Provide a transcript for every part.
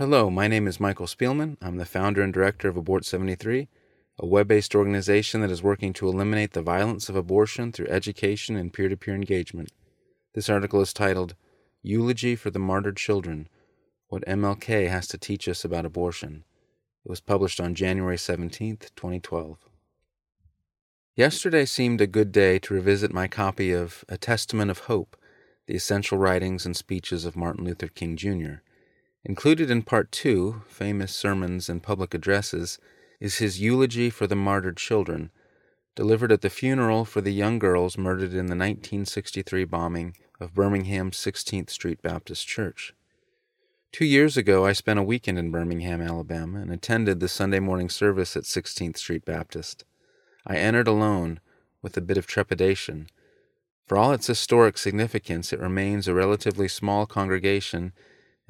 Hello, my name is Michael Spielman. I'm the founder and director of Abort 73, a web based organization that is working to eliminate the violence of abortion through education and peer to peer engagement. This article is titled Eulogy for the Martyred Children What MLK Has to Teach Us About Abortion. It was published on January 17, 2012. Yesterday seemed a good day to revisit my copy of A Testament of Hope The Essential Writings and Speeches of Martin Luther King, Jr. Included in Part 2, Famous Sermons and Public Addresses, is his eulogy for the martyred children, delivered at the funeral for the young girls murdered in the 1963 bombing of Birmingham's 16th Street Baptist Church. Two years ago, I spent a weekend in Birmingham, Alabama, and attended the Sunday morning service at 16th Street Baptist. I entered alone, with a bit of trepidation. For all its historic significance, it remains a relatively small congregation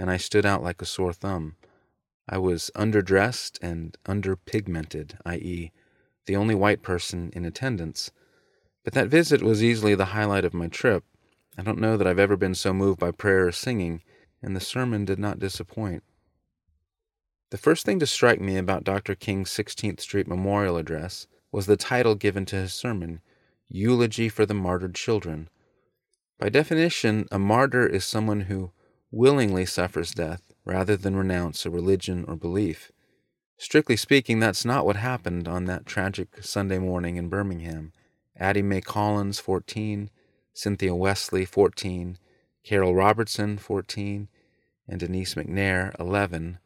and I stood out like a sore thumb. I was underdressed and underpigmented, i.e., the only white person in attendance. But that visit was easily the highlight of my trip. I don't know that I've ever been so moved by prayer or singing, and the sermon did not disappoint. The first thing to strike me about Dr. King's 16th Street memorial address was the title given to his sermon Eulogy for the Martyred Children. By definition, a martyr is someone who willingly suffers death rather than renounce a religion or belief. Strictly speaking, that's not what happened on that tragic Sunday morning in Birmingham. Addie Mae Collins, 14, Cynthia Wesley, 14, Carole Robertson, 14, and Denise McNair, 11,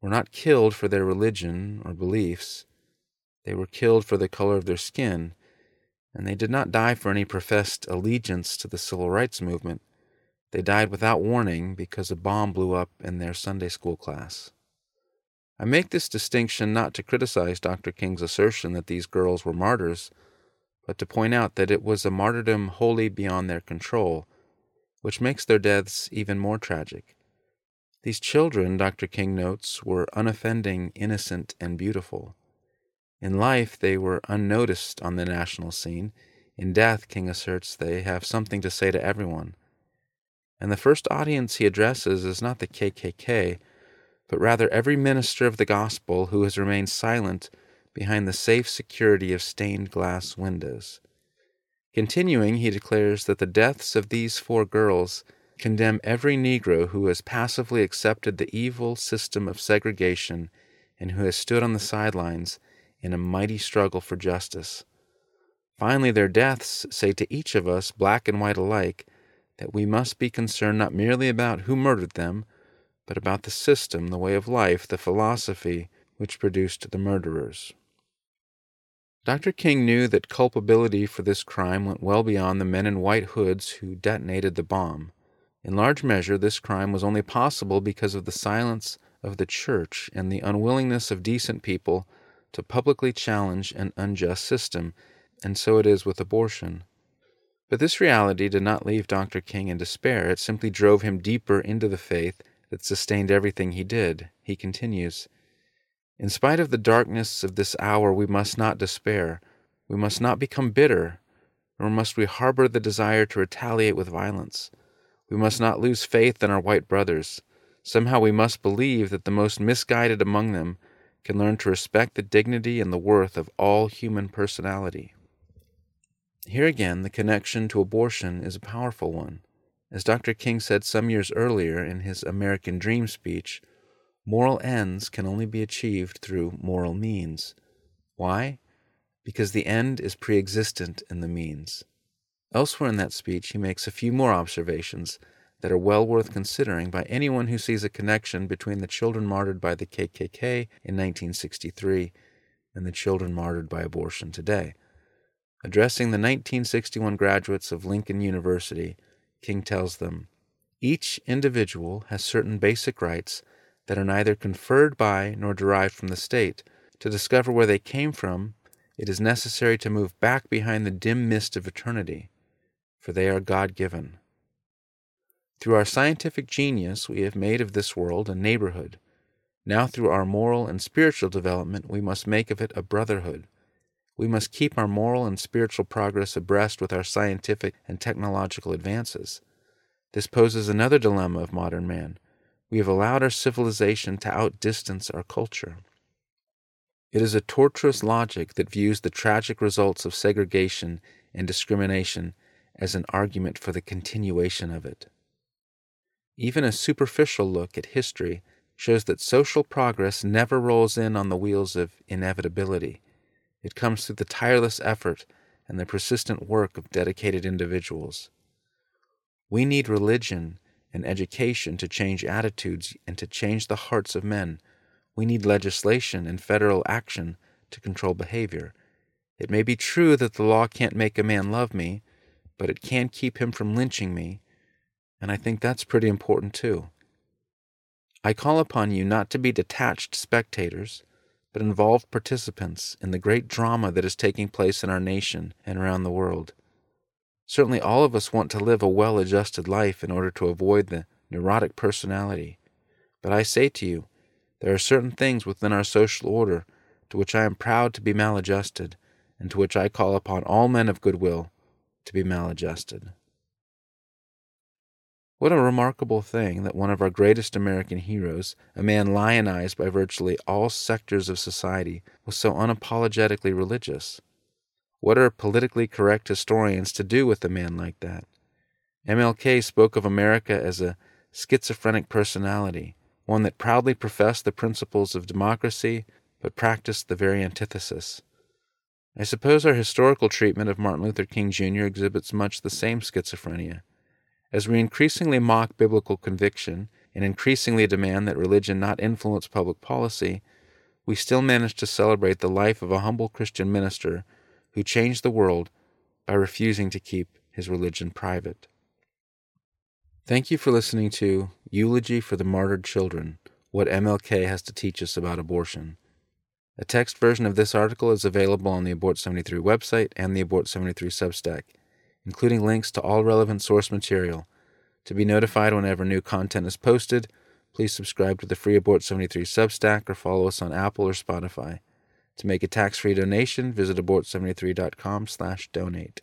were not killed for their religion or beliefs. They were killed for the color of their skin, and they did not die for any professed allegiance to the civil rights movement. They died without warning because a bomb blew up in their Sunday school class. I make this distinction not to criticize Dr. King's assertion that these girls were martyrs, but to point out that it was a martyrdom wholly beyond their control, which makes their deaths even more tragic. These children, Dr. King notes, were unoffending, innocent, and beautiful. In life, they were unnoticed on the national scene. In death, King asserts, they have something to say to everyone. And the first audience he addresses is not the KKK, but rather every minister of the gospel who has remained silent behind the safe security of stained glass windows. Continuing, he declares that the deaths of these four girls condemn every Negro who has passively accepted the evil system of segregation and who has stood on the sidelines in a mighty struggle for justice. Finally, their deaths say to each of us, black and white alike, that we must be concerned not merely about who murdered them, but about the system, the way of life, the philosophy which produced the murderers. Dr. King knew that culpability for this crime went well beyond the men in white hoods who detonated the bomb. In large measure, this crime was only possible because of the silence of the church and the unwillingness of decent people to publicly challenge an unjust system, and so it is with abortion. But this reality did not leave Dr. King in despair. It simply drove him deeper into the faith that sustained everything he did. He continues In spite of the darkness of this hour, we must not despair. We must not become bitter, nor must we harbor the desire to retaliate with violence. We must not lose faith in our white brothers. Somehow we must believe that the most misguided among them can learn to respect the dignity and the worth of all human personality. Here again, the connection to abortion is a powerful one. As Dr. King said some years earlier in his American Dream speech, moral ends can only be achieved through moral means. Why? Because the end is pre existent in the means. Elsewhere in that speech, he makes a few more observations that are well worth considering by anyone who sees a connection between the children martyred by the KKK in 1963 and the children martyred by abortion today. Addressing the 1961 graduates of Lincoln University, King tells them Each individual has certain basic rights that are neither conferred by nor derived from the state. To discover where they came from, it is necessary to move back behind the dim mist of eternity, for they are God given. Through our scientific genius, we have made of this world a neighborhood. Now, through our moral and spiritual development, we must make of it a brotherhood. We must keep our moral and spiritual progress abreast with our scientific and technological advances. This poses another dilemma of modern man. we have allowed our civilization to outdistance our culture. It is a tortuous logic that views the tragic results of segregation and discrimination as an argument for the continuation of it. Even a superficial look at history shows that social progress never rolls in on the wheels of inevitability. It comes through the tireless effort and the persistent work of dedicated individuals. We need religion and education to change attitudes and to change the hearts of men. We need legislation and federal action to control behavior. It may be true that the law can't make a man love me, but it can keep him from lynching me, and I think that's pretty important too. I call upon you not to be detached spectators, but involved participants in the great drama that is taking place in our nation and around the world. Certainly, all of us want to live a well adjusted life in order to avoid the neurotic personality. But I say to you, there are certain things within our social order to which I am proud to be maladjusted, and to which I call upon all men of good will to be maladjusted. What a remarkable thing that one of our greatest American heroes, a man lionized by virtually all sectors of society, was so unapologetically religious. What are politically correct historians to do with a man like that? MLK spoke of America as a schizophrenic personality, one that proudly professed the principles of democracy but practiced the very antithesis. I suppose our historical treatment of Martin Luther King Jr. exhibits much the same schizophrenia. As we increasingly mock biblical conviction and increasingly demand that religion not influence public policy, we still manage to celebrate the life of a humble Christian minister who changed the world by refusing to keep his religion private. Thank you for listening to Eulogy for the Martyred Children What MLK Has to Teach Us About Abortion. A text version of this article is available on the Abort 73 website and the Abort 73 Substack including links to all relevant source material. To be notified whenever new content is posted, please subscribe to the Free Abort 73 Substack or follow us on Apple or Spotify. To make a tax-free donation, visit abort73.com/donate.